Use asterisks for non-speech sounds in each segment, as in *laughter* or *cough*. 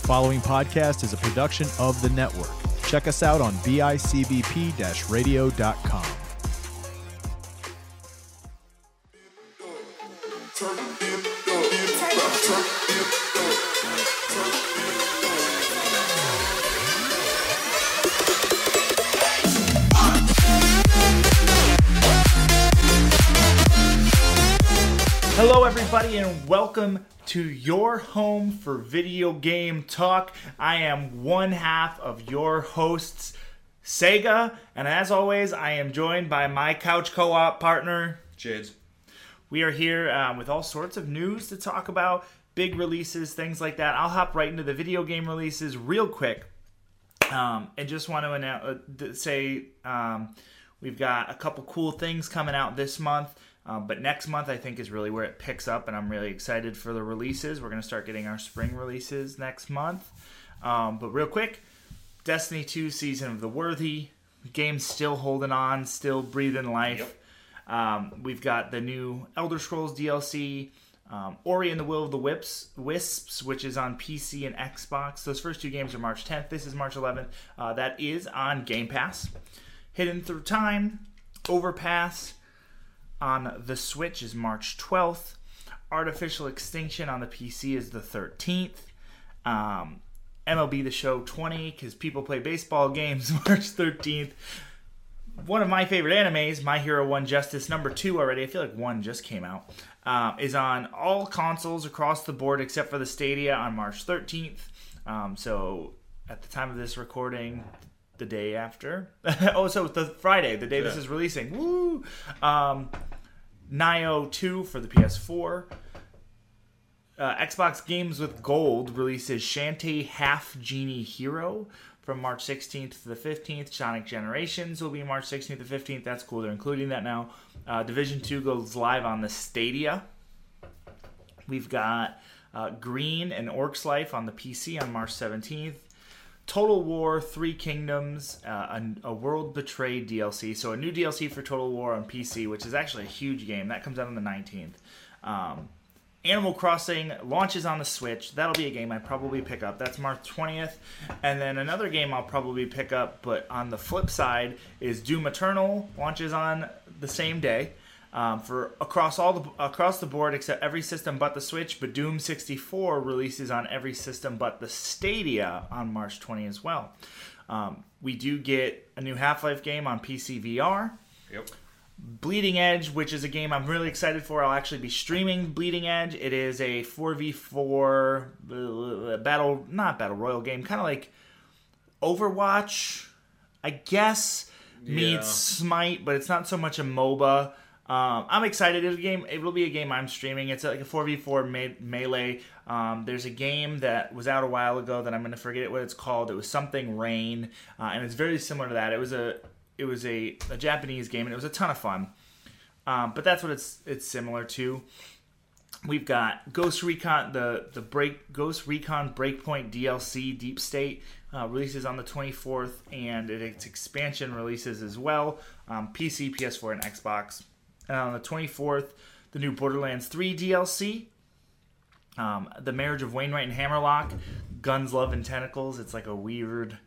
The following podcast is a production of the network. Check us out on bicbp radio.com. Hello, everybody, and welcome to your home for video game talk. I am one half of your hosts, Sayga, and as always, I am joined by my couch co op partner, Shades. We are here um, with all sorts of news to talk about, big releases, things like that. I'll hop right into the video game releases real quick. Um, and just want to announce, uh, say um, we've got a couple cool things coming out this month. Um, but next month, I think, is really where it picks up, and I'm really excited for the releases. We're going to start getting our spring releases next month. Um, but real quick Destiny 2 Season of the Worthy. Game's still holding on, still breathing life. Yep. Um, we've got the new Elder Scrolls DLC, um, Ori and the Will of the Whips, Wisps, which is on PC and Xbox. Those first two games are March 10th. This is March 11th. Uh, that is on Game Pass. Hidden Through Time, Overpass on the Switch is March 12th. Artificial Extinction on the PC is the 13th. Um, MLB The Show 20, because people play baseball *laughs* games, *laughs* March 13th. One of my favorite animes, My Hero One Justice, number two already. I feel like one just came out. Uh, is on all consoles across the board except for the Stadia on March 13th. Um, so at the time of this recording, the day after. *laughs* oh, so the Friday, the day yeah. this is releasing. Woo! Um, Nioh 2 for the PS4. Uh, Xbox Games with Gold releases Shantae Half Genie Hero from March 16th to the 15th. Sonic Generations will be March 16th to 15th. That's cool. They're including that now. Uh, Division 2 goes live on the Stadia. We've got uh, Green and Orcs Life on the PC on March 17th. Total War Three Kingdoms, uh, a, a, World Betrayed DLC. So a new DLC for Total War on PC, which is actually a huge game. That comes out on the 19th. Um, Animal Crossing launches on the Switch. That'll be a game I probably pick up. That's March 20th. And then another game I'll probably pick up, but on the flip side, is Doom Eternal launches on the same day um, for across all the across the board except every system but the Switch. But Doom 64 releases on every system but the Stadia on March 20 as well. Um, we do get a new Half Life game on PC VR. Yep. Bleeding Edge, which is a game I'm really excited for. I'll actually be streaming Bleeding Edge. It is a 4v4 uh, battle, not battle royal game, kind of like Overwatch, I guess, meets yeah. Smite, but it's not so much a MOBA. Um, I'm excited. It's a game. It will be a game I'm streaming. It's like a 4v4 me- melee. Um, there's a game that was out a while ago that I'm going to forget what it's called. It was something Rain, uh, and it's very similar to that. It was a it was a, a Japanese game, and it was a ton of fun. Um, but that's what it's it's similar to. We've got Ghost Recon, the the break Ghost Recon Breakpoint DLC Deep State uh, releases on the 24th, and its expansion releases as well. Um, PC, PS4, and Xbox. And on the 24th, the new Borderlands 3 DLC. Um, the Marriage of Wainwright and Hammerlock, Guns, Love, and Tentacles. It's like a weird,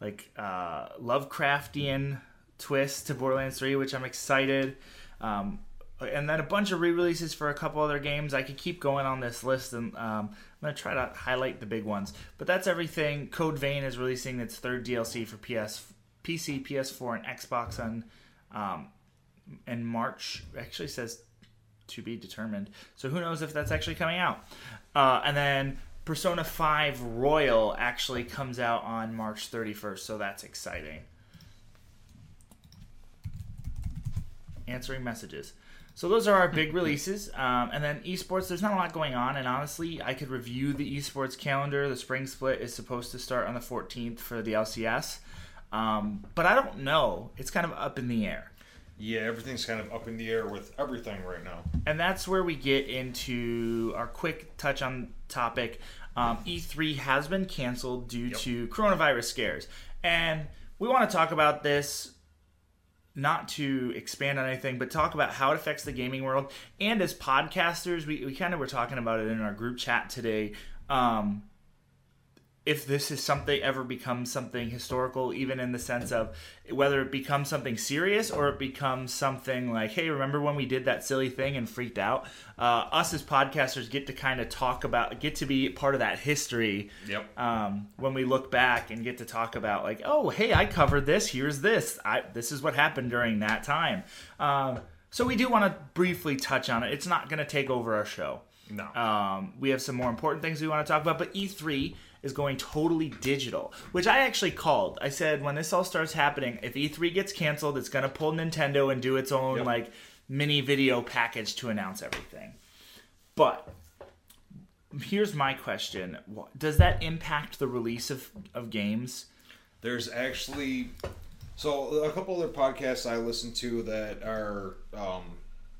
like uh, Lovecraftian twist to Borderlands 3, which I'm excited. Um, and then a bunch of re-releases for a couple other games. I could keep going on this list, and um, I'm gonna try to highlight the big ones. But that's everything. Code Vein is releasing its third DLC for PS, PC, PS4, and Xbox on um, in March. Actually says to be determined. So who knows if that's actually coming out? Uh, and then Persona 5 Royal actually comes out on March 31st, so that's exciting. Answering messages. So those are our big *laughs* releases, um, and then esports. There's not a lot going on, and honestly, I could review the esports calendar. The spring split is supposed to start on the 14th for the LCS, um, but I don't know. It's kind of up in the air. Yeah, everything's kind of up in the air with everything right now. And that's where we get into our quick touch on topic. Um, E3 has been canceled due yep. to coronavirus scares. And we want to talk about this not to expand on anything, but talk about how it affects the gaming world. And as podcasters, we, we kind of were talking about it in our group chat today. Um, if this is something ever becomes something historical, even in the sense of whether it becomes something serious or it becomes something like, hey, remember when we did that silly thing and freaked out? Uh, us as podcasters get to kind of talk about, get to be part of that history. Yep. Um, when we look back and get to talk about like, oh, hey, I covered this. Here's this. I this is what happened during that time. Um, so we do want to briefly touch on it. It's not going to take over our show. No. Um, we have some more important things we want to talk about, but E3 is going totally digital, which I actually called. I said when this all starts happening, if E3 gets canceled, it's going to pull Nintendo and do its own Yep. like mini video package to announce everything. But here's my question: Does that impact the release of of games? There's actually so a couple other podcasts I listen to that are um,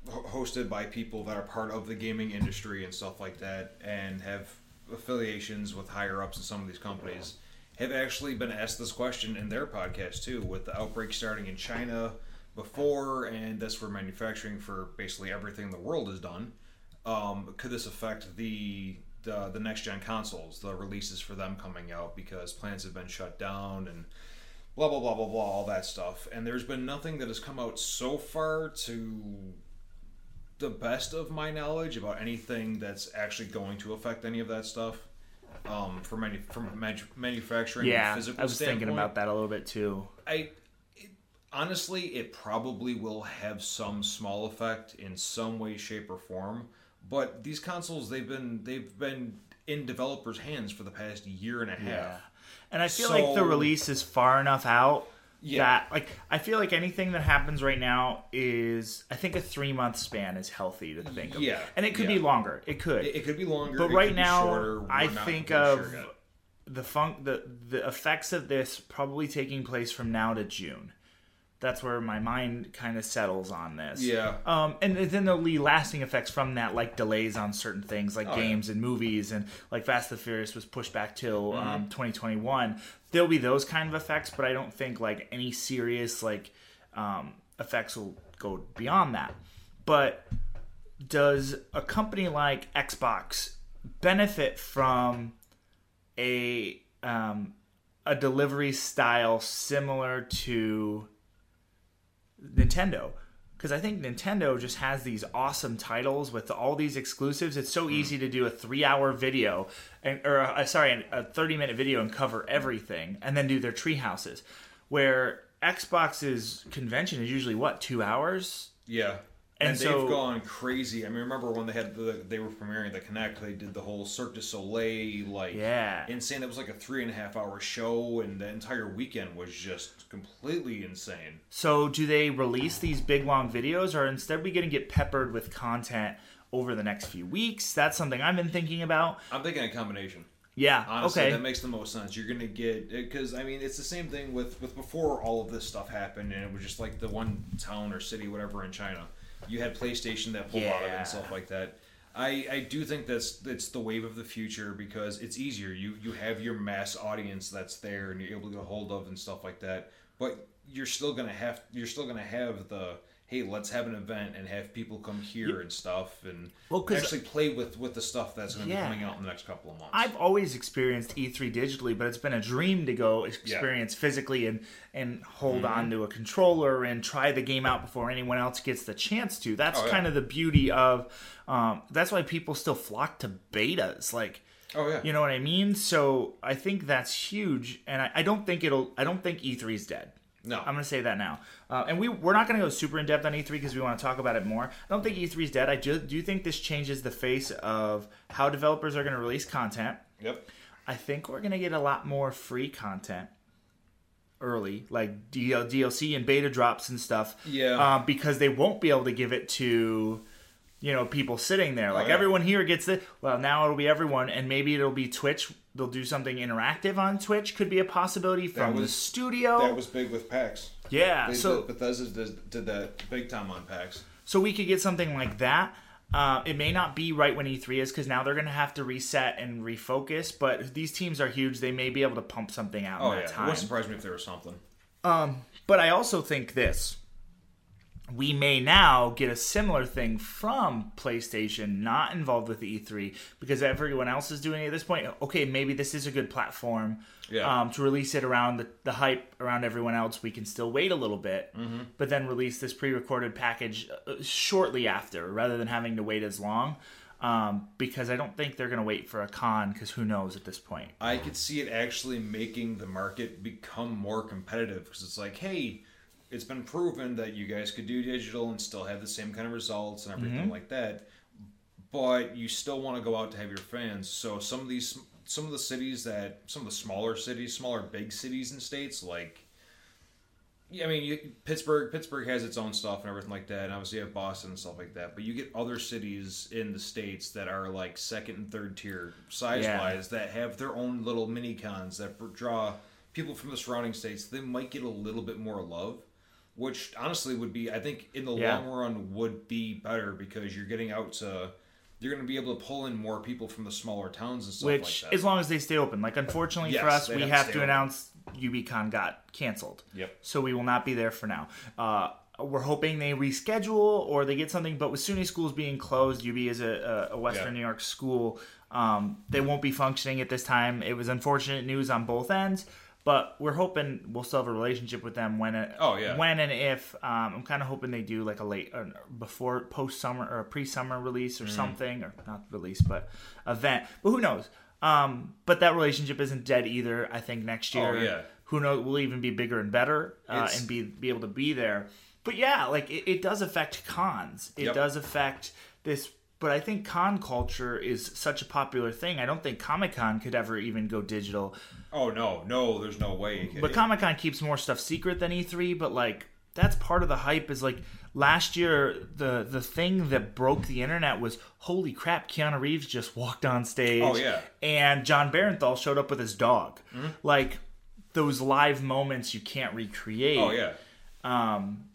hosted by people that are part of the gaming industry and stuff like that, and have affiliations with higher ups in some of these companies. Have actually been asked this question in their podcast too, with the outbreak starting in China before, and that's for manufacturing for basically everything the world has done. Um, could this affect the the, the next gen consoles, the releases for them coming out because plans have been shut down and blah blah blah blah blah all that stuff. And there's been nothing that has come out so far to the best of my knowledge about anything that's actually going to affect any of that stuff. Um, from manu- from manufacturing and Yeah, physical I was thinking about that a little bit too. I it, honestly, it probably will have some small effect in some way, shape, or form. But these consoles, they've been they've been in developers' hands for the past year and a half. Yeah. And I feel like the release is far enough out Yeah. that like I feel like anything that happens right now is I think a three month span is healthy to think of. Yeah, And it could be longer. It could. It, it could be longer, but right now I think of sure the funk the the effects of this probably taking place from now to June. That's where my mind kind of settles on this. Yeah. Um, and then there'll be lasting effects from that, like delays on certain things, like Oh, yeah. games and movies, and like Fast and the Furious was pushed back till Mm-hmm. um, 2021. There'll be those kind of effects, but I don't think like any serious like um, effects will go beyond that. But does a company like Xbox benefit from a um, a delivery style similar to Nintendo? Because I think Nintendo just has these awesome titles with all these exclusives. It's so hmm. easy to do a three-hour video, and or uh, uh sorry, a thirty-minute video and cover hmm. everything, and then do their tree houses. Where Xbox's convention is usually what two hours, Yeah. And And, so- they've gone crazy. I mean, remember when they had the they were premiering the Kinect? They did the whole Cirque du Soleil, like Yeah. insane. It was like a three and a half hour show, and the entire weekend was just completely insane. So do they release these big long videos, or instead we going to get peppered with content over the next few weeks? That's something I've been thinking about. I'm thinking a combination. Yeah. Honestly, okay. that makes the most sense. You're gonna get because I mean it's the same thing with with before all of this stuff happened, and it was just like the one town or city, whatever, in China. You had PlayStation that pulled out of it and stuff like that. I, I do think that's that's the wave of the future because it's easier. You you have your mass audience that's there and you're able to get a hold of and stuff like that. But you're still gonna have you're still gonna have the hey let's have an event and have people come here and stuff and Well, actually play with with the stuff that's gonna Yeah. be coming out in the next couple of months. I've always experienced E3 digitally, but it's been a dream to go experience physically and and hold Mm-hmm. on to a controller and try the game out before anyone else gets the chance to. That's Oh, yeah. kind of the beauty of. Um, that's why people still flock to betas. Like, oh yeah. you know what I mean? So I think that's huge, and I, I don't think it'll. I don't think E3 is dead. No. I'm going to say that now. Uh, and we, we're not going to go super in depth on E3 because we want to talk about it more. I don't think E3 is dead. I do, do think this changes the face of how developers are going to release content. Yep. I think we're going to get a lot more free content early, like DL, DLC and beta drops and stuff. Yeah. Uh, because they won't be able to give it to, you know, people sitting there. Like Oh, yeah. everyone here gets it. Well, now it'll be everyone, and maybe it'll be Twitch. They'll do something interactive on Twitch. Could be a possibility from the studio. That was big with PAX. yeah. They, so Bethesda did, did that big time on PAX. So we could get something like that. Uh, it may not be right when E3 is because now they're going to have to reset and refocus. But these teams are huge; they may be able to pump something out Oh in yeah, that it time. wouldn't surprise me if there was something. But I also think this. We may now get a similar thing from PlayStation, not involved with E3, because everyone else is doing it at this point. Okay, maybe this is a good platform Yeah. um, to release it around the, the hype around everyone else. We can still wait a little bit, Mm-hmm. but then release this pre recorded package uh, shortly after, rather than having to wait as long. Um, because I don't think they're going to wait for a con, because who knows at this point. I could see it actually making the market become more competitive because it's like, hey, it's been proven that you guys could do digital and still have the same kind of results and everything Mm-hmm. like that, but you still want to go out to have your fans. So some of these, some of the cities that, some of the smaller cities, smaller big cities and states, like, yeah, I mean, you, Pittsburgh. Pittsburgh has its own stuff and everything like that, and obviously you have Boston and stuff like that. But you get other cities in the states that are like second and third tier size Yeah. wise that have their own little mini cons that draw people from the surrounding states. They might get a little bit more love, which honestly would be, I think, in the Yeah. long run, would be better because you're getting out to. You're going to be able to pull in more people from the smaller towns and stuff Which, like that. as long as they stay open. Like, unfortunately for us, we have to have stay to open. announce UBCon got canceled. Yep. So we will not be there for now. Uh, we're hoping they reschedule or they get something. But with SUNY schools being closed, UB is a, a a Western Yeah. New York school. Um, they won't be functioning at this time. It was unfortunate news on both ends. But we're hoping we'll still have a relationship with them when it, Oh, yeah. when and if um, I'm kind of hoping they do like a late uh, before post summer or a pre summer release or Mm-hmm. something or not release but event. But who knows? Um, but that relationship isn't dead either. I think next year, Oh, yeah. who knows, will even be bigger and better uh, and be be able to be there. But yeah, like it, it does affect cons. It Yep. does affect this. But I think con culture is such a popular thing. I don't think Comic Con could ever even go digital. oh no, no, there's no way. But Comic Con keeps more stuff secret than E3. But like that's part of the hype. Is like last year the the thing that broke the internet was holy crap, Keanu Reeves just walked on stage. Oh, yeah. and Jon Bernthal showed up with his dog. Like those live moments you can't recreate. oh yeah. Um,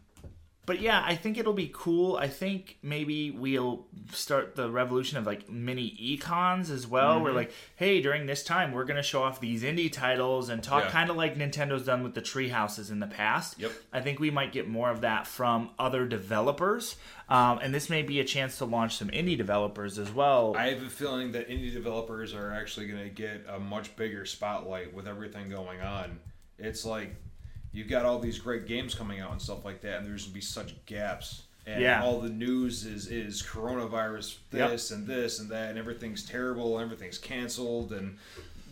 but yeah, I think it'll be cool. I think maybe we'll start the revolution of like mini econs as well. Mm-hmm. Where like, hey, during this time, we're gonna show off these indie titles and talk Yeah. kind of like Nintendo's done with the tree houses in the past. Yep. I think we might get more of that from other developers, um, and this may be a chance to launch some indie developers as well. I have a feeling that indie developers are actually going to get a much bigger spotlight with everything going on. It's like you've got all these great games coming out and stuff like that, and there's going to be such gaps. And Yeah. all the news is is coronavirus, Yep. this and this and that, and everything's terrible, and everything's canceled, and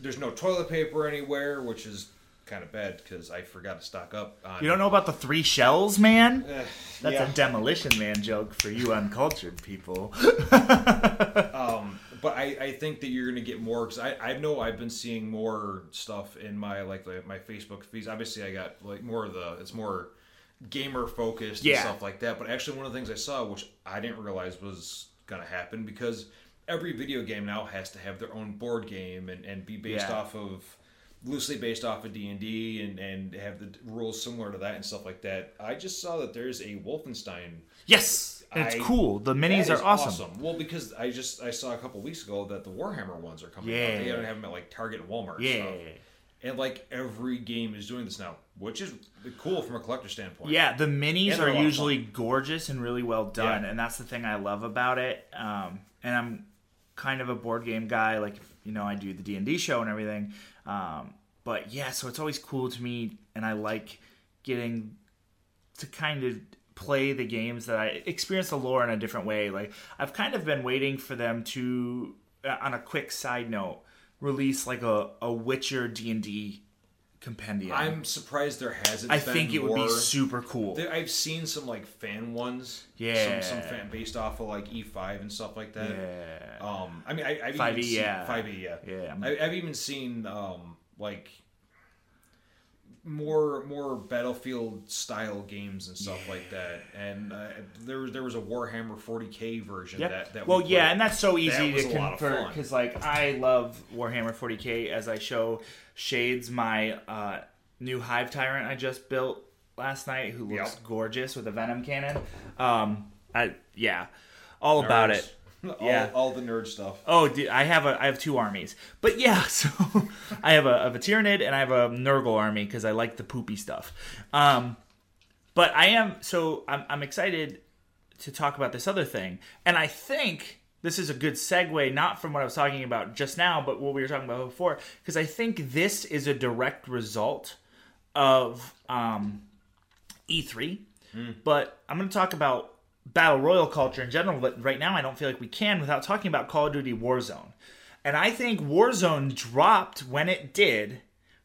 there's no toilet paper anywhere, which is kind of bad because I forgot to stock up on. you don't know about the three shells, man? Eh, That's yeah. a demolition man joke for you uncultured people. *laughs* Um, but I, I think that you're gonna get more because I, I know I've been seeing more stuff in my like the, my Facebook feeds. Obviously, I got like more of the it's more gamer focused Yeah. and stuff like that. But actually, one of the things I saw, which I didn't realize was gonna happen, because every video game now has to have their own board game and, and be based Yeah. off of loosely based off of D and D and and have the rules similar to that and stuff like that. I just saw that there's a Wolfenstein Yes, and it's I- cool. The minis are awesome. Well, because I just I saw a couple weeks ago that the Warhammer ones are coming Yeah. out. They don't have them at like Target and Walmart. Yeah. stuff. and like every game is doing this now, which is cool from a collector standpoint. Yeah, the minis are a lot of usually gorgeous and really well done, Yeah. and that's the thing I love about it. Um, and I'm kind of a board game guy, like you know, I do the D and D show and everything. Um, but yeah, so it's always cool to me, and I like getting to kind of play the games that I experience the lore in a different way. Like I've kind of been waiting for them to, uh, on a quick side note, release like a, a Witcher D and D compendium. I'm surprised there hasn't. I think it would be super cool. I've seen some like fan ones. Yeah. Some, some fan based off of like E5 and stuff like that. Yeah. Um, I mean, I, I've 5e, even seen, yeah. 5e, yeah. Yeah, I'm- I've even seen um, like more more battlefield style games and stuff like that. And uh, there there was a Warhammer 40k version Yep. that that well, we yeah, and that's so easy was to a lot of convert because, like, I love Warhammer 40k as I show Shades my uh, new Hive Tyrant I just built last night, who looks Yep. gorgeous with a Venom cannon. Um, I yeah, all about it. All, Yeah. all the nerd stuff. Oh, dude, I have a I have two armies, but yeah, *laughs* so I have a, I have a Tyranid and I have a Nurgle army because I like the poopy stuff. Um, But I am so I'm I'm excited to talk about this other thing, and I think this is a good segue, not from what I was talking about just now, but what we were talking about before, because I think this is a direct result of um, E3. But I'm going to talk about battle royal culture in general. But right now, I don't feel like we can without talking about Call of Duty Warzone. And I think Warzone dropped when it did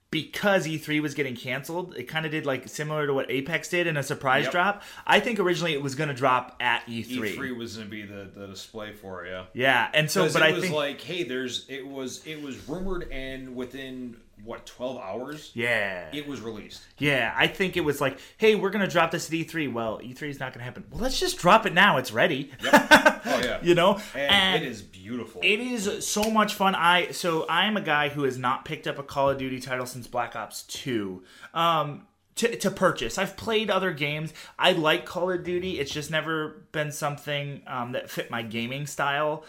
because E3 was getting canceled. It kind of did like similar to what Apex did in a surprise Yep. drop. I think originally it was going to drop at E3 E3 was going to be the, the display for it, yeah. Yeah, and so, but it I was think, like, hey, there's it was it was rumored, and within what twelve hours, yeah, it was released. yeah, I think it was like, hey, we're gonna drop this at E3. Well, E3 is not gonna happen. Well, let's just drop it now. It's ready. Oh yeah, *laughs* you know, and, it is beautiful. It is so much fun. I so I'm a guy who has not picked up a Call of Duty title since Black Ops 2. Um to, to purchase. I've played other games. I like Call of Duty. It's just never been something um, that fit my gaming style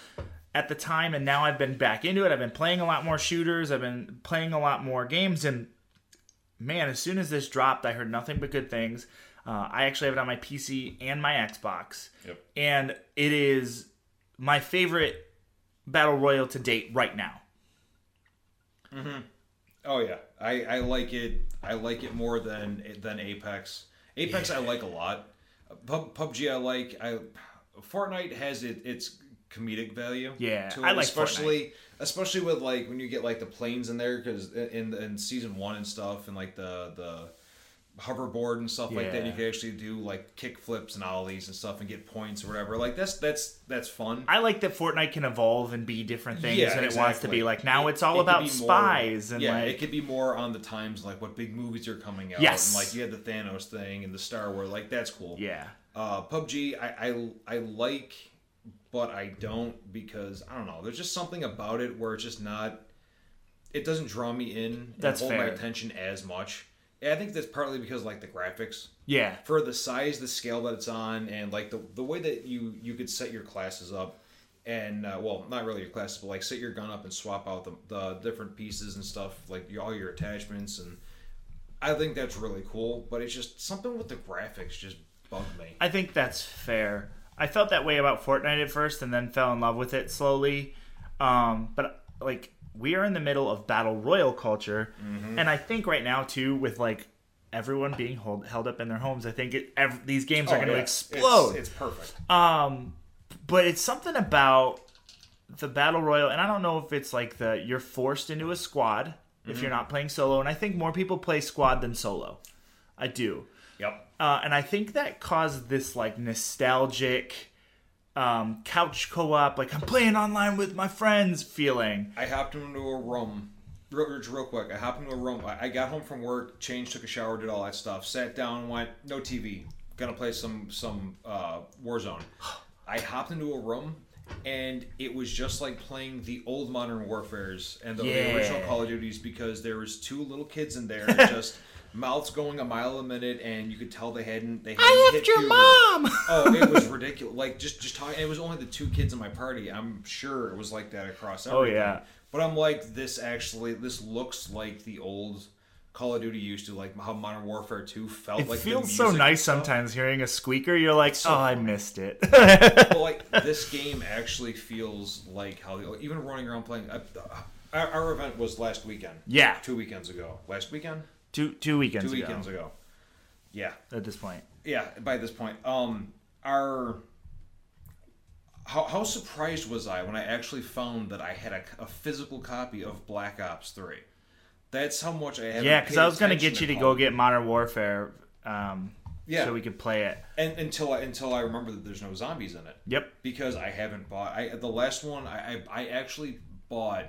at the time. And now I've been back into it. I've been playing a lot more shooters. I've been playing a lot more games. And man, as soon as this dropped, I heard nothing but good things. Uh, I actually have it on my PC and my Xbox. Yep. And it is my favorite battle royal to date right now. Oh yeah, I, I like it. I like it more than than Apex. Apex I like a lot. Pub, PUBG I like. I Fortnite has it its comedic value. Yeah, I like especially especially with like when you get like the planes in there because in in season one and stuff and like the the hoverboard and stuff like that. You can actually do like kick flips and ollies and stuff and get points or whatever. Like that's that's that's fun. I like that Fortnite can evolve and be different things Yeah, than it wants to be. Like now It- it's all it about be more- spies and yeah, like it could be more on the times like what big movies are coming out. Yes. and like you had the Thanos thing and the Star Wars. Like that's cool. yeah. Uh, PUBG, I, I I like, but I don't because I don't know. There's just something about it where it's just not. It doesn't draw me in and That's hold my attention as much. And I think that's partly because like the graphics Yeah. for the size, the scale that it's on, and like the the way that you you could set your classes up, and uh, well, not really your classes, but like set your gun up and swap out the, the different pieces and stuff, like all your attachments, and I think that's really cool. But it's just something with the graphics just bugged me. I think that's fair. I felt that way about Fortnite at first and then fell in love with it slowly. Um, but like we are in the middle of battle royal culture, Mm-hmm. and I think right now too, with like everyone being hold, held up in their homes, I think it, ev- these games are Oh, going to yeah. explode. It's, it's perfect. Um, but it's something about the battle royal, and I don't know if it's like the you're forced into a squad if Mm-hmm. you're not playing solo, and I think more people play squad than solo. I do, Yep. uh, and I think that caused this like nostalgic um, couch co-op, like I'm playing online with my friends feeling. I hopped into a room. Real, real quick, I hopped into a room. I got home from work, changed, took a shower, did all that stuff. Sat down, went no TV. Gonna play some some uh, Warzone. I hopped into a room, and it was just like playing the old Modern Warfare's and the, the Yeah. original Call of Duties because there was two little kids in there, *laughs* just mouths going a mile a minute, and you could tell they hadn't they hadn't hit puberty. Oh, it was *laughs* ridiculous. Like just just talking. It was only the two kids in my party. I'm sure it was like that across Oh, yeah. But I'm like, this actually, this looks like the old Call of Duty used to, like how Modern Warfare 2 felt It like. the feels so nice sometimes hearing a squeaker. You're like, so oh, I missed it. *laughs* But like *laughs* this game actually feels like how the, even running around playing. Uh, our, our event was last weekend. yeah, Two weekends ago. Last weekend. Two two weekends Two ago. weekends ago. Yeah. At this point, yeah by this point um our how, how surprised was i when i actually found that i had a, a physical copy of black ops 3 that's how much i had yeah, because I was gonna get you to go get Modern Warfare, um, Yeah. so we could play it. and until I, until i remember that there's no zombies in it Yep. because i haven't bought i the last one i i, I actually bought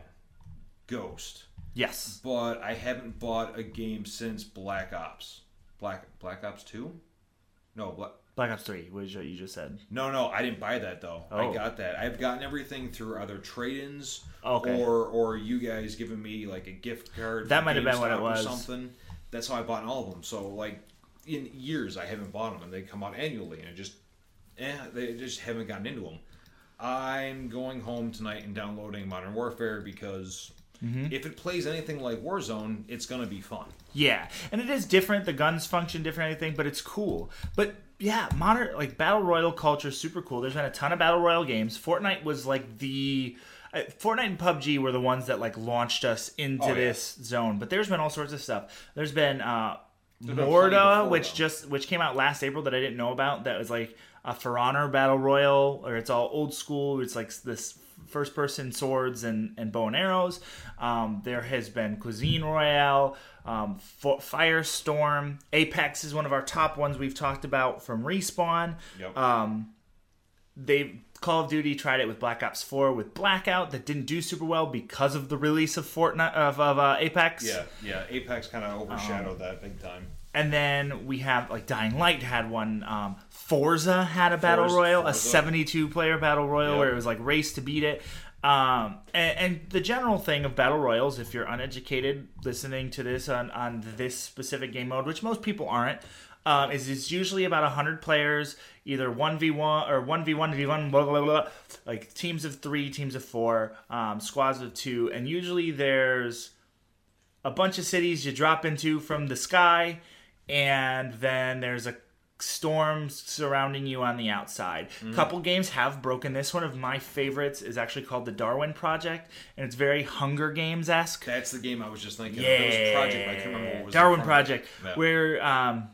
ghost Yes. but i haven't bought a game since black ops black black ops 2 no black Black Ops Three was what you just said. No, no, I didn't buy that though. Oh. I got that. I've gotten everything through either trade-ins Okay. or or you guys giving me like a gift card. That might have been what it was. something. That's how I bought all of them. So like in years I haven't bought them, and they come out annually, and I just eh, they just haven't gotten into them. I'm going home tonight and downloading Modern Warfare because If it plays anything like Warzone, it's gonna be fun. Yeah, and it is different. The guns function different, anything, but it's cool. But yeah, modern like battle royal culture is super cool. There's been a ton of battle royal games. Fortnite was like the uh, Fortnite and PUBG were the ones that like launched us into Oh, yeah. this zone. But there's been all sorts of stuff. There's been uh, Mordhau, which though. just which came out last April that I didn't know about. That was like a For Honor battle royal, or it's all old school. It's like this first person swords and, and bow and arrows. Um, there has been Cuisine Royale, um, Firestorm, Apex is one of our top ones we've talked about from Respawn. Yep. Um, they Call of Duty tried it with Black Ops 4 with Blackout that didn't do super well because of the release of Fortnite of, of uh, Apex. yeah, yeah. Apex kind of overshadowed that big time. And then we have like Dying Light had one. Um, Forza had a battle Forza- royal, a 72 player battle royal Yep. where it was like race to beat it. Um, and, and the general thing of battle royals, if you're uneducated listening to this on, on this specific game mode, which most people aren't, um, is it's usually about 100 players, either 1v1 or 1v1 v1, blah, blah, blah, like teams of three, teams of four, um, squads of two. And usually there's a bunch of cities you drop into from the sky, and then there's a storm surrounding you on the outside. Mm-hmm. Couple games have broken this. One of my favorites is actually called the Darwin Project, and it's very Hunger Games esque. That's the game I was just thinking. Yeah, of. There project, I can't remember what was. Darwin front of it. Project, Yeah. where um,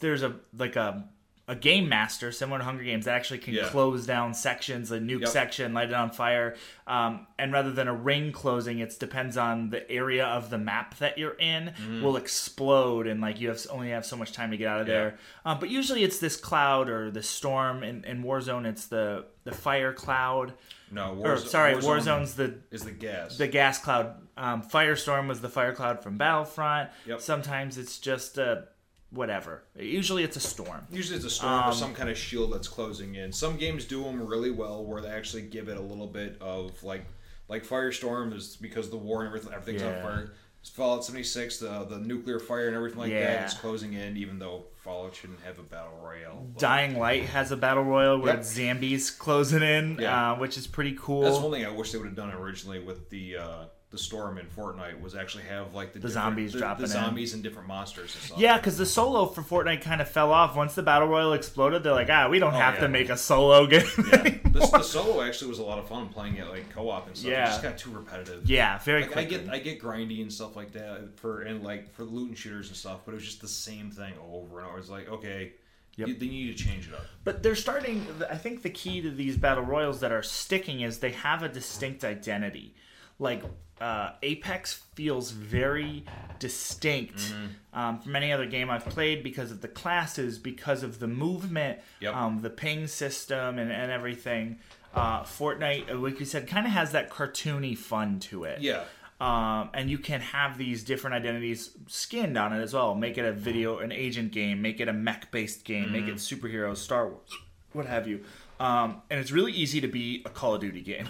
there's a like a a game master similar to Hunger Games that actually can Yeah. close down sections, a nuke Yep. section, light it on fire, um, and rather than a ring closing, it depends on the area of the map that you're in Mm-hmm. will explode, and like you have only have so much time to get out of there. Um, but usually it's this cloud or the storm. In, in Warzone, it's the the fire cloud. No, Or sorry, Warzone Warzone's the is the gas. the gas cloud. Um, Firestorm was the fire cloud from Battlefront. Yep. Sometimes it's just a whatever. Usually it's a storm. Usually it's a storm Um, or some kind of shield that's closing in. Some games do them really well, where they actually give it a little bit of like, like Firestorm is because the war and everything, everything's Yeah. on fire. Fallout 76, the the nuclear fire and everything like Yeah. that is closing in, even though Fallout shouldn't have a battle royale. But Dying Light has a battle royale where Yep. zombies closing in, Yeah. uh, which is pretty cool. That's one thing I wish they would have done originally with the uh, the storm in Fortnite was actually have like the, different- zombies the, dropping the in. zombies and different monsters and stuff. Yeah, because the solo for Fortnite kind of fell off once the battle royal exploded. They're like, ah, we don't have Oh, yeah. to make a solo *laughs* game. Yeah. the, the solo actually was a lot of fun playing it like co-op and stuff. Yeah. It just got too repetitive. yeah, very Like I get I get grindy and stuff like that for and like for loot and shooters and stuff, but it was just the same thing over and over. It's like okay, Yep. you, they need to change it up. But they're starting. I think the key to these battle royals that are sticking is they have a distinct identity. Like uh, Apex feels very distinct Mm-hmm. um, from any other game I've played because of the classes, because of the movement, Yep. um, the ping system, and, and everything. Uh, Fortnite, uh, like you said, kind of has that cartoony fun to it. Yeah. Um, and you can have these different identities skinned on it as well. Make it a video, an agent game. Make it a mech based game. Make it superheroes, Star Wars, what have you. Um, and it's really easy to be a Call of Duty game.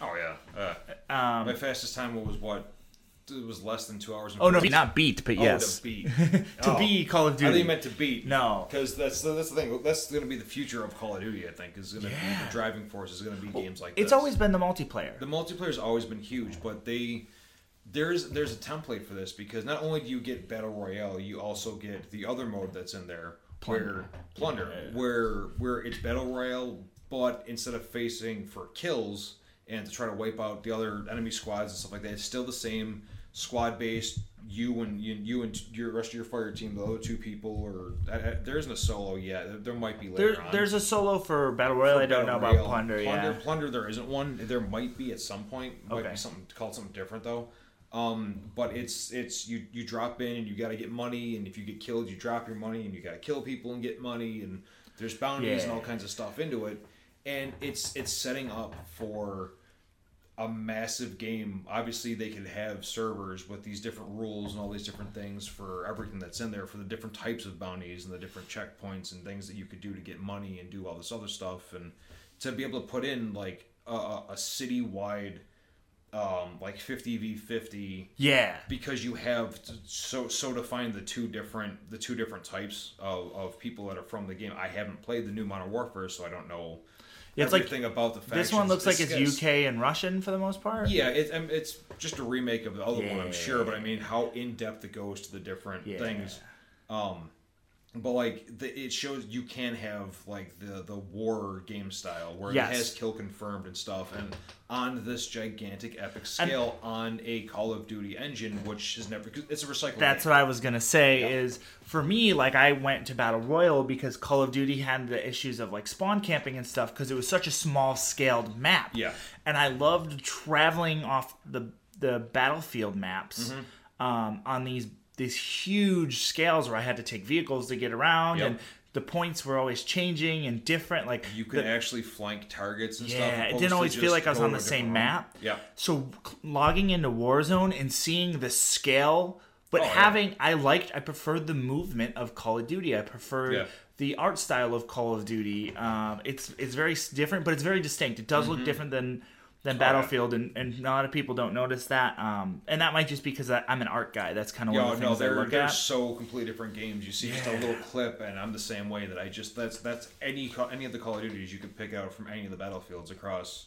Oh yeah. Uh, Um, my fastest time was what? It was less than two hours. And oh no, 40 not beat, but Oh, yes, to beat. *laughs* to Oh. be Call of I Duty. think you meant to beat. No. because that's the, that's the thing. That's going to be the future of Call of Duty. I think is going to Yeah. be the driving force. Is going to be games like it's this. always been the multiplayer. the multiplayer's always been huge, but they there's there's a template for this because not only do you get battle royale, you also get the other mode that's in there, where plunder, where where it's battle royale, but instead of facing for kills and to try to wipe out the other enemy squads and stuff like that, it's still the same squad based. You and you, you and your rest of your fire team, the other two people, or I, I, there isn't a solo yet. There, might be later There, on. there's a solo for Battle Royale. I don't know about. Plunder. Plunder, Yeah. Plunder, there isn't one. There might be at some point. Might Okay. be something called something different though. Um, but it's it's you you drop in and you got to get money, and if you get killed, you drop your money, and you got to kill people and get money, and there's bounties and all kinds of stuff into it, and it's it's setting up for a massive game. Obviously, they could have servers with these different rules and all these different things for everything that's in there for the different types of bounties and the different checkpoints and things that you could do to get money and do all this other stuff and to be able to put in like a, a city-wide um, like 50 v 50 Yeah. because you have so so defined the two different the two different types of, of people that are from the game. I haven't played the new Modern Warfare, so I don't know It's like- everything about the factions. This one looks like it's UK and Russian for the most part. Yeah, it, um, it's just a remake of the other one, I'm sure. But I mean, how in depth it goes to the different Yeah. things. Um, but like the, it shows you can have like the the war game style where Yes. it has kill confirmed and stuff, and on this gigantic epic scale on a Call of Duty engine, which is never it's a recycled. That's game. what I was gonna say. Yeah. Is for me, like I went to Battle Royale because Call of Duty had the issues of like spawn camping and stuff because it was such a small scaled map. Yeah. and I loved traveling off the the battlefield maps Mm-hmm. um, on these these huge scales where I had to take vehicles to get around Yep. and. The points were always changing and different. Like You can the- actually flank targets and stuff. yeah, it didn't always feel like I was on the same map. Yeah. So logging into Warzone and seeing the scale, but Oh, yeah. having I liked I preferred the movement of Call of Duty. I preferred Yeah. the art style of Call of Duty. Um, it's it's very different, but it's very distinct. It does Mm-hmm. look different than than yeah. Battlefield, and, and a lot of people don't notice that. Um, and that might just because I, I'm an art guy. That's kind of one of the no, things I they're look they're at. so completely different games. You see just a little clip, and I'm the same way. That I just that's that's any any of the Call of Duties you could pick out from any of the battlefields across.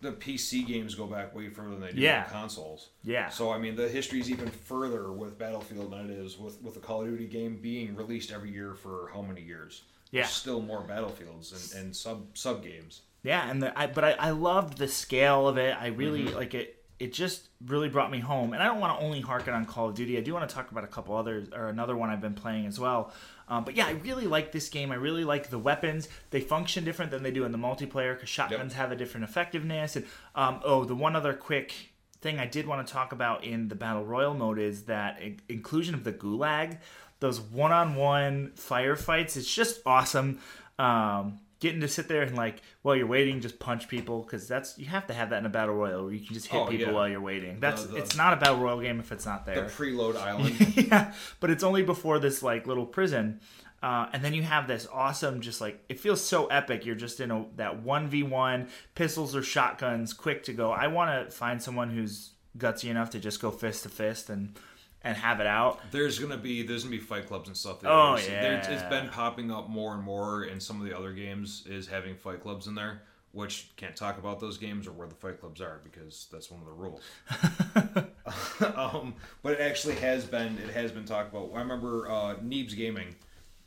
The PC games go back way further than they do Yeah. the consoles. Yeah. So I mean, the history is even further with Battlefield than it is with with the Call of Duty game being released every year for how many years? Yeah. There's still more battlefields and, and sub sub games. Yeah, and the, I, but I, I loved the scale of it. I really Mm-hmm. like it. It just really brought me home. And I don't want to only harken on Call of Duty. I do want to talk about a couple others or another one I've been playing as well. Um, but yeah, I really like this game. I really like the weapons. They function different than they do in the multiplayer because shotguns have a different effectiveness. And um, oh, the one other quick thing I did want to talk about in the battle royal mode is that i- inclusion of the gulag. Those one-on-one firefights. It's just awesome. Um, getting to sit there and like while you're waiting just punch people because that's you have to have that in a battle royal where you can just hit Oh, people yeah. while you're waiting that's the- it's not a battle royal game if it's not there. The preload *laughs* island. yeah but it's only before this like little prison uh, and then you have this awesome just like it feels so epic you're just in a that 1v1 pistols or shotguns quick to go i want to find someone who's gutsy enough to just go fist to fist and and have it out There's gonna be there's gonna be fight clubs and stuff. Oh, there's- there's- It's yeah. been popping up more and more in some of the other games. Is having fight clubs in there, which can't talk about those games or where the fight clubs are because that's one of the rules. *laughs* *laughs* um, but it actually has been it has been talked about. I remember uh, Neebs Gaming.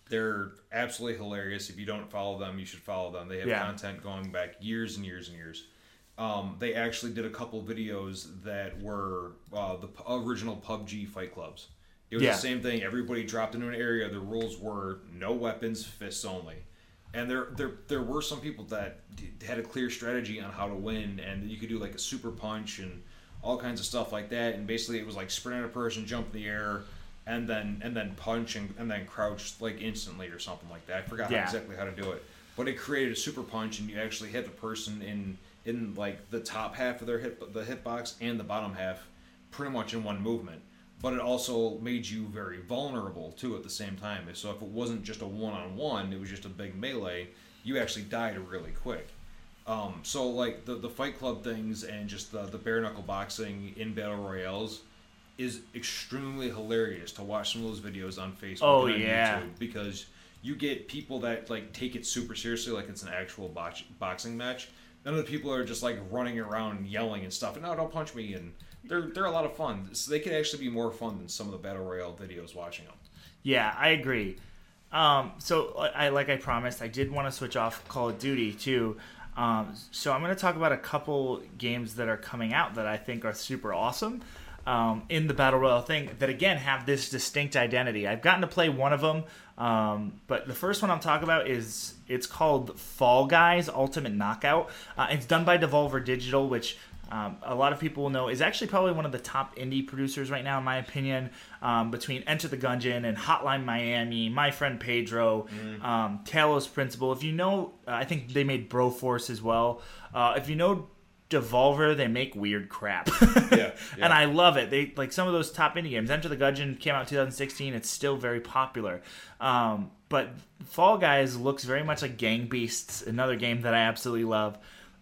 They're absolutely hilarious. If you don't follow them, you should follow them. They have Yeah. content going back years and years and years. Um, they actually did a couple videos that were uh, the original PUBG fight clubs. It was Yeah. the same thing. Everybody dropped into an area. The rules were no weapons, fists only. And there, there, there were some people that d- had a clear strategy on how to win, and you could do like a super punch and all kinds of stuff like that. And basically, it was like sprint at a person, jump in the air, and then and then punch and, and then crouch like instantly or something like that. I forgot Yeah. how exactly how to do it, but it created a super punch, and you actually hit the person in in like the top half of their hit the hitbox and the bottom half, pretty much in one movement but it also made you very vulnerable too at the same time. So if it wasn't just a one-on-one, it was just a big melee, you actually died really quick. Um, so like the the Fight Club things and just the the bare knuckle boxing in battle royales is extremely hilarious to watch some of those videos on Facebook Oh, and on yeah. YouTube because you get people that like take it super seriously like it's an actual box, boxing match. None of the people are just like running around yelling and stuff. And no, don't punch me. And they're they're a lot of fun. So they could actually be more fun than some of the battle royale videos watching them. Yeah, I agree. Um, so I like I promised, I did want to switch off Call of Duty too. Um, so I'm going to talk about a couple games that are coming out that I think are super awesome um, in the battle royale thing. That again have this distinct identity. I've gotten to play one of them, um, but the first one I'm talking about is it's called Fall Guys Ultimate Knockout. Uh, it's done by Devolver Digital, which um, a lot of people will know is actually probably one of the top indie producers right now, in my opinion. Um, between Enter the Gungeon and Hotline Miami, My Friend Pedro, um, Talos Principle. If you know, uh, I think they made Broforce as well. Uh, if you know Devolver, they make weird crap. *laughs* Yeah, *laughs* and I love it. They like some of those top indie games. Enter the Gungeon came out in 2016. It's still very popular. Um, but Fall Guys looks very much like Gang Beasts, another game that I absolutely love.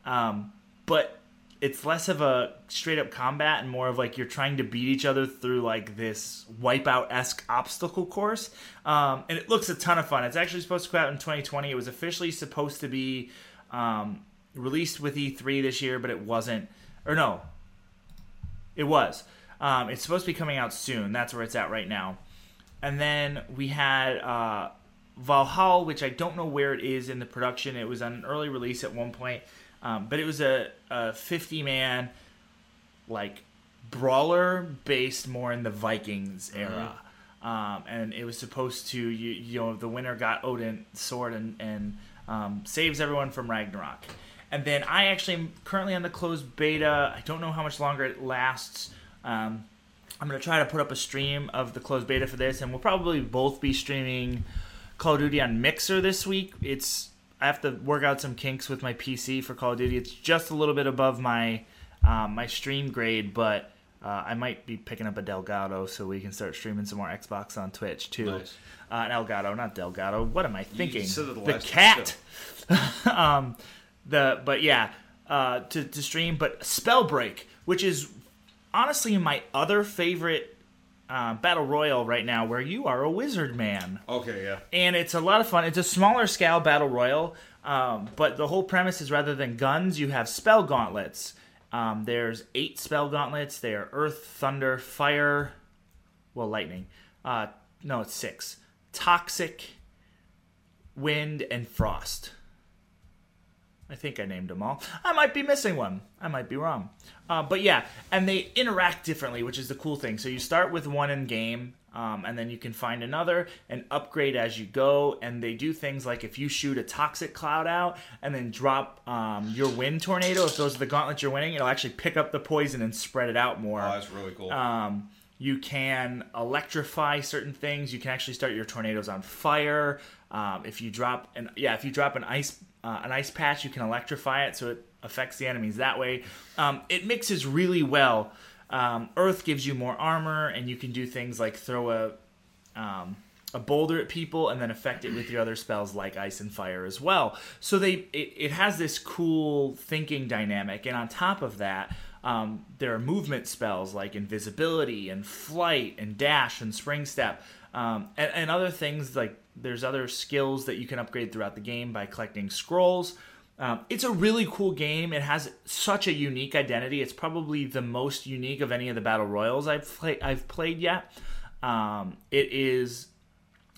Um, but it's less of a straight up combat and more of like you're trying to beat each other through like this wipeout esque obstacle course. Um, and it looks a ton of fun. It's actually supposed to come out in 2020. It was officially supposed to be um, released with E3 this year, but it wasn't. Or no, it was. Um, it's supposed to be coming out soon. That's where it's at right now. And then we had uh, Valhalla, which I don't know where it is in the production. It was on an early release at one point, um, but it was a, a 50 man, like, brawler based more in the Vikings era. Um, and it was supposed to, you, you know, the winner got Odin sword and, and um, saves everyone from Ragnarok. And then I actually am currently on the closed beta. I don't know how much longer it lasts. Um, I'm gonna try to put up a stream of the closed beta for this, and we'll probably both be streaming Call of Duty on Mixer this week. It's I have to work out some kinks with my PC for Call of Duty. It's just a little bit above my um, my stream grade, but uh, I might be picking up a Delgado so we can start streaming some more Xbox on Twitch too. Nice. Uh, an Elgato, not Delgado. What am I thinking? the the cat. *laughs* um, the but yeah, uh, to to stream. But Spellbreak, which is honestly my other favorite uh, battle royal right now, where you are a wizard man Okay, yeah. and it's a lot of fun. It's a smaller scale battle royal, um, but the whole premise is rather than guns, you have spell gauntlets. Um, there's eight spell gauntlets. They are earth, thunder, fire, well, lightning. Uh, no, it's six. Toxic, wind, and frost. I think I named them all. I might be missing one. I might be wrong. Uh, but yeah, and they interact differently, which is the cool thing. So you start with one in game, um, and then you can find another and upgrade as you go. And they do things like if you shoot a toxic cloud out and then drop um, your wind tornado, if those are the gauntlets you're winning, it'll actually pick up the poison and spread it out more. Oh, that's really cool. Um, you can electrify certain things. You can actually start your tornadoes on fire. Um, if you drop an yeah, if you drop an ice uh, an ice patch, you can electrify it, so it affects the enemies that way. Um, it mixes really well. Um, Earth gives you more armor, and you can do things like throw a um, a boulder at people and then affect it with your other spells like ice and fire as well. So they it, it has this cool thinking dynamic, and on top of that, um, there are movement spells like invisibility and flight and dash and spring step, um, and, and other things like there's other skills that you can upgrade throughout the game by collecting scrolls. Um, it's a really cool game. It has such a unique identity. It's probably the most unique of any of the battle royals I've play- I've played yet. Um, it is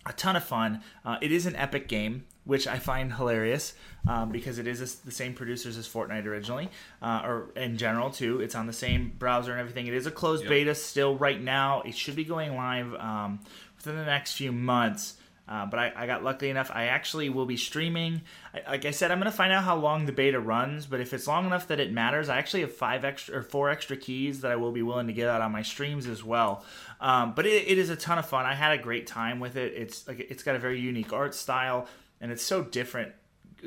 a ton of fun. Uh, it is an epic game, which I find hilarious um, because it is a, the same producers as Fortnite originally, uh, or in general too. It's on the same browser and everything. It is a closed Yep. beta still right now. It should be going live um, within the next few months. Uh, but I, I got lucky enough. I actually will be streaming. I, like I said, I'm going to find out how long the beta runs. But if it's long enough that it matters, I actually have five extra or four extra keys that I will be willing to get out on my streams as well. Um, but it, it is a ton of fun. I had a great time with it. It's like it's got a very unique art style, and it's so different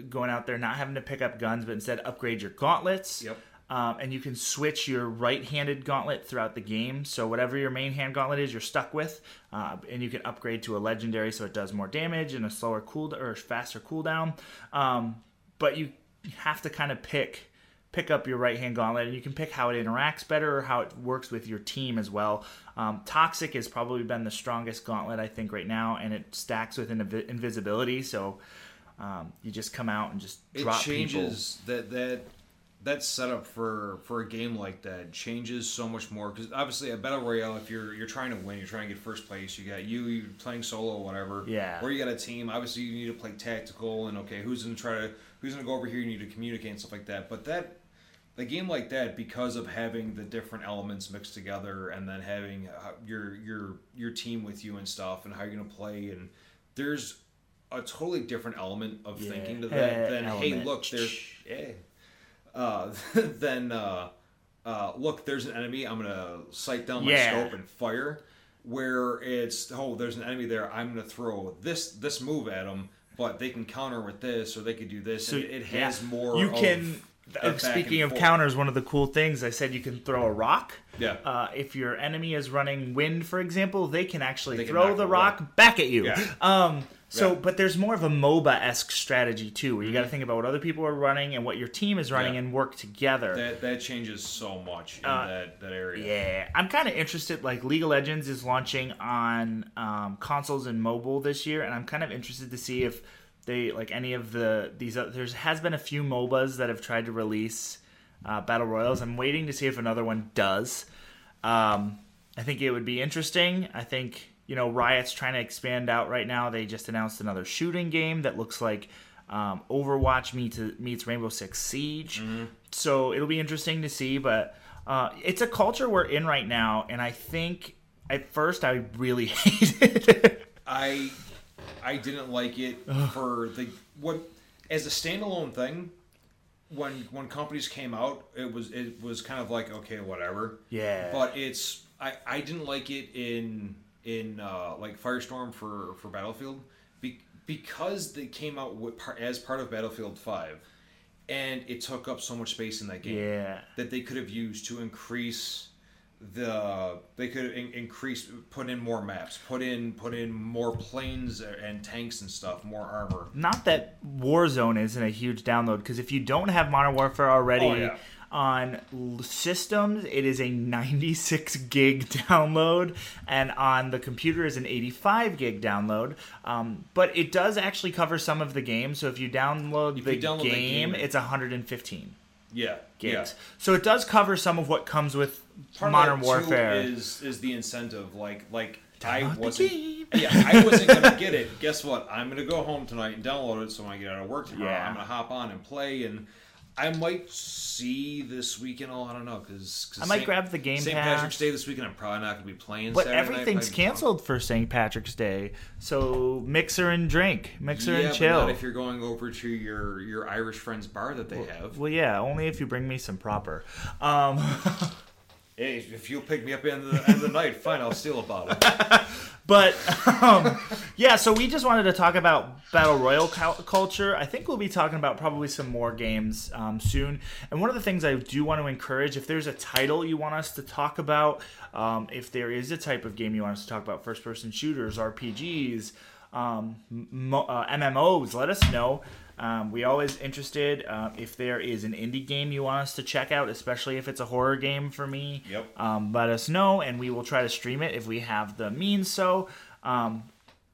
going out there, not having to pick up guns, but instead upgrade your gauntlets. Yep. Um, and you can switch your right-handed gauntlet throughout the game. So whatever your main hand gauntlet is, you're stuck with, uh, and you can upgrade to a legendary, so it does more damage and a slower cool or faster cooldown. Um, but you have to kind of pick pick up your right hand gauntlet, and you can pick how it interacts better or how it works with your team as well. Um, Toxic has probably been the strongest gauntlet I think right now, and it stacks with invi- invisibility, so. Um, you just come out and just it drop people. changes that that that setup for for a game like that changes so much more because obviously a battle royale if you're you're trying to win you're trying to get first place you got you you're playing solo whatever Yeah. or you got a team obviously you need to play tactical and okay who's gonna try to who's gonna go over here you need to communicate and stuff like that but that a game like that because of having the different elements mixed together and then having uh, your your your team with you and stuff and how you're gonna play and there's a totally different element of Yeah. thinking to that Eh, than hey look there's yeah uh, *laughs* then uh, uh, look there's an enemy i'm gonna sight down my Yeah. scope and fire where it's oh there's an enemy there i'm gonna throw this this move at them but they can counter with this or they could do this So and it has yeah. more You of can. uh, speaking of forth. counters, one of the cool things I said you can throw a rock. Yeah. Uh, if your enemy is running wind, for example, they can actually They can throw the rock rock. back at you. Yeah. Um. So, but there's more of a MOBA esque strategy too, where you got to think about what other people are running and what your team is running Yeah. and work together. that that changes so much in Uh, that, that area Yeah, I'm kind of interested. Like League of Legends is launching on um, consoles and mobile this year, and I'm kind of interested to see if they like any of the these. oth- There's has been a few MOBAs that have tried to release uh, battle royals. I'm waiting to see if another one does. Um, I think it would be interesting. I think you know Riot's trying to expand out right now. They just announced another shooting game that looks like um, Overwatch meets meets Rainbow Six Siege. So it'll be interesting to see. But uh, it's a culture we're in right now, and I think at first I really *laughs* hated it. I I didn't like it for the what as a standalone thing. When when companies came out, it was it was kind of like okay, whatever. Yeah. But it's I I didn't like it in in uh, like Firestorm for for Battlefield be, because they came out with, par- as part of Battlefield Five, and it took up so much space in that game Yeah. that they could have used to increase the they could in, increase put in more maps put in put in more planes and tanks and stuff more armor not that Warzone isn't a huge download because if you don't have Modern Warfare already Oh, yeah. On systems, it is a 96 gig download, and on the computer is an 85 gig download. Um, but it does actually cover some of the game. So if you download, the, you download the game, game- it's 115 yeah gigs. yeah So it does cover some of what comes with Part Modern Warfare. is is the incentive like like I Download wasn't yeah I wasn't gonna get it *laughs* guess what I'm gonna go home tonight and download it so when I get out of work tomorrow Yeah. I'm gonna hop on and play and I might see this weekend. Oh, I don't know because I might grab the Game St. Patrick's Day this weekend. I'm probably not gonna be playing. But Saturday night, everything's be canceled for St. Patrick's Day. So mixer and drink, mixer yeah, and but chill. not if you're going over to your your Irish friend's bar that they have. Well, yeah, only if you bring me some proper. Um, *laughs* Hey, if you'll pick me up in the end of the night, fine, I'll steal a it. *laughs* but um, yeah, so we just wanted to talk about battle royal cul- culture. I think we'll be talking about probably some more games um, soon. And one of the things I do want to encourage, if there's a title you want us to talk about, um, if there is a type of game you want us to talk about, first-person shooters, RPGs, um, mo- uh, MMOs, let us know. Um, we always interested uh, if there is an indie game you want us to check out, especially if it's a horror game for me. Yep. Um, let us know, and we will try to stream it if we have the means. So, um,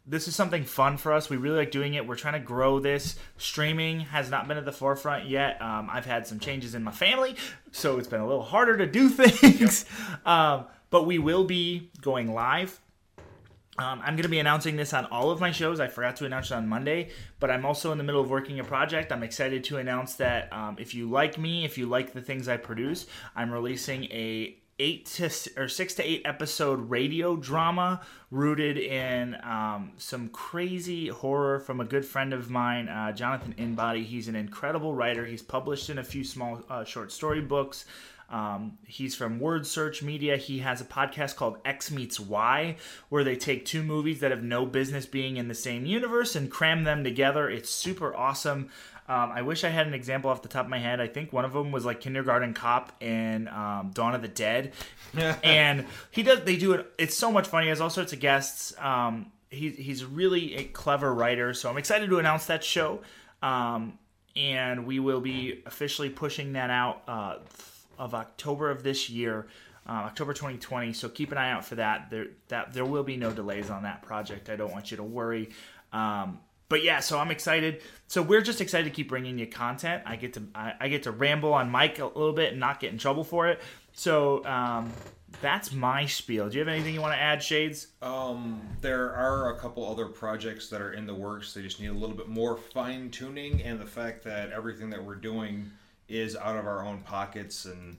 this is something fun for us. We really like doing it. We're trying to grow this. Streaming has not been at the forefront yet. Um, I've had some changes in my family, so it's been a little harder to do *laughs* things. um, but we will be going live. Um, I'm going to be announcing this on all of my shows. I forgot to announce it on Monday, but I'm also in the middle of working a project. I'm excited to announce that um, if you like me, if you like the things I produce, I'm releasing a eight to or six to eight episode radio drama rooted in um, some crazy horror from a good friend of mine, uh, Jonathan Inbody. He's an incredible writer. He's published in a few small uh, short story books. Um, he's from Word Search Media. He has a podcast called X Meets Y, where they take two movies that have no business being in the same universe and cram them together. It's super awesome. Um, I wish I had an example off the top of my head. I think one of them was like Kindergarten Cop and um, Dawn of the Dead, *laughs* and he does. They do it. It's so much fun. He has all sorts of guests. Um, he, he's really a clever writer, so I'm excited to announce that show. Um, and we will be officially pushing that out uh, of October of this year, uh, October 2020. So keep an eye out for that. There that there will be no delays on that project. I don't want you to worry. Um, but yeah, so I'm excited. So we're just excited to keep bringing you content. I get to I, I get to ramble on mic a little bit and not get in trouble for it. So um, that's my spiel. Do you have anything you want to add, Shades? Um, there are a couple other projects that are in the works. They just need a little bit more fine tuning, and the fact that everything that we're doing is out of our own pockets and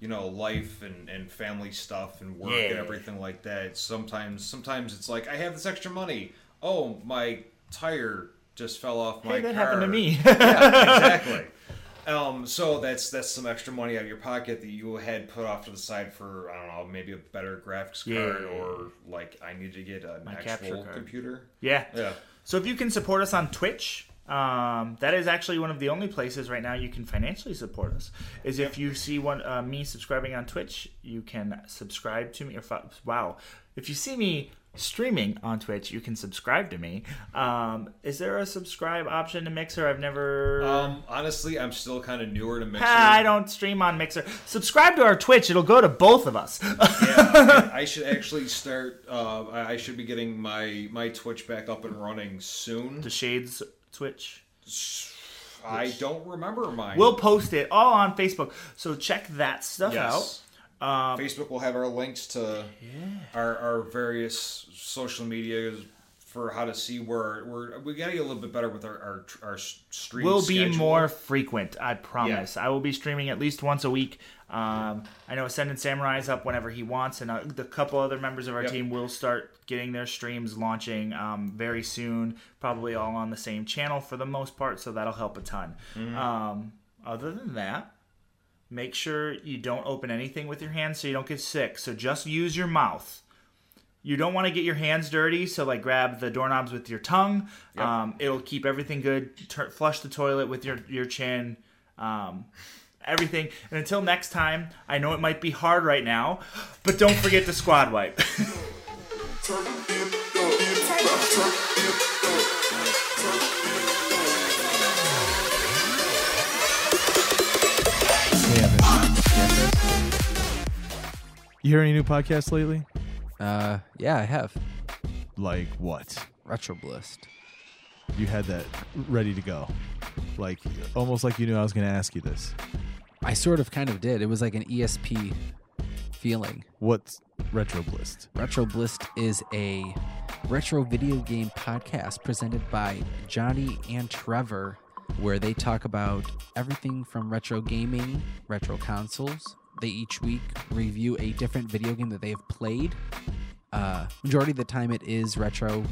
you know life and, and family stuff and work and everything like that. Sometimes sometimes it's like I have this extra money. Oh, my tire just fell off my Hey, that car. happened to me. *laughs* yeah, exactly. *laughs* Um, so that's that's some extra money out of your pocket that you had put off to the side for I don't know maybe a better graphics card Yeah. or like I need to get an My actual computer. Yeah. Yeah. So if you can support us on Twitch, um, that is actually one of the only places right now you can financially support us. Is if you see one uh, me subscribing on Twitch, you can subscribe to me. Or fo- wow, if you see me streaming on Twitch, you can subscribe to me. Um, is there a subscribe option to Mixer? I've never. Um, honestly, I'm still kind of newer to Mixer. Ah, I don't stream on Mixer. Subscribe to our Twitch; it'll go to both of us. yeah, *laughs* I should actually start. Uh, I I should be getting my my Twitch back up and running soon. the Shades Switch? I don't remember mine. We'll post it all on Facebook. So check that stuff yes. out. Um, Facebook will have our links to our, our various social medias for how to see where we're we gotta get a little bit better with our our, our stream. will be more frequent. I promise. I will be streaming at least once a week. Um, I know Ascendant Samurai is up whenever he wants, and uh, the couple other members of our Yep. team will start getting their streams launching um, very soon. Probably all on the same channel for the most part, so that'll help a ton. Mm-hmm. Um, other than that, make sure you don't open anything with your hands so you don't get sick. So just use your mouth. You don't want to get your hands dirty, so like grab the doorknobs with your tongue. Um, it'll keep everything good. Tur flush the toilet with your your chin. Everything. And until next time, I know it might be hard right now, but don't forget to squad wipe. *laughs* You hear any new podcasts lately? Uh, yeah, I have. Like what? Retroblist. You had that ready to go. Like almost like you knew I was going to ask you this. I sort of kind of did. It was like an ESP feeling. What's Retroblist? Retroblist is a retro video game podcast presented by Johnny and Trevor, where they talk about everything from retro gaming, retro consoles. They each week review a different video game that they have played. Uh, majority of the time, it is retro,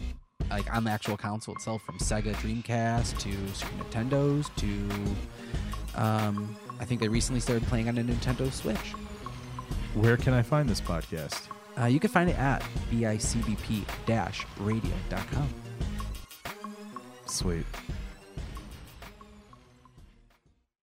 like on the actual console itself, from Sega Dreamcast to Super Nintendo's to. Um, I think they recently started playing on a Nintendo Switch. Where can I find this podcast? Uh, you can find it at bicbp-radio.com. Sweet.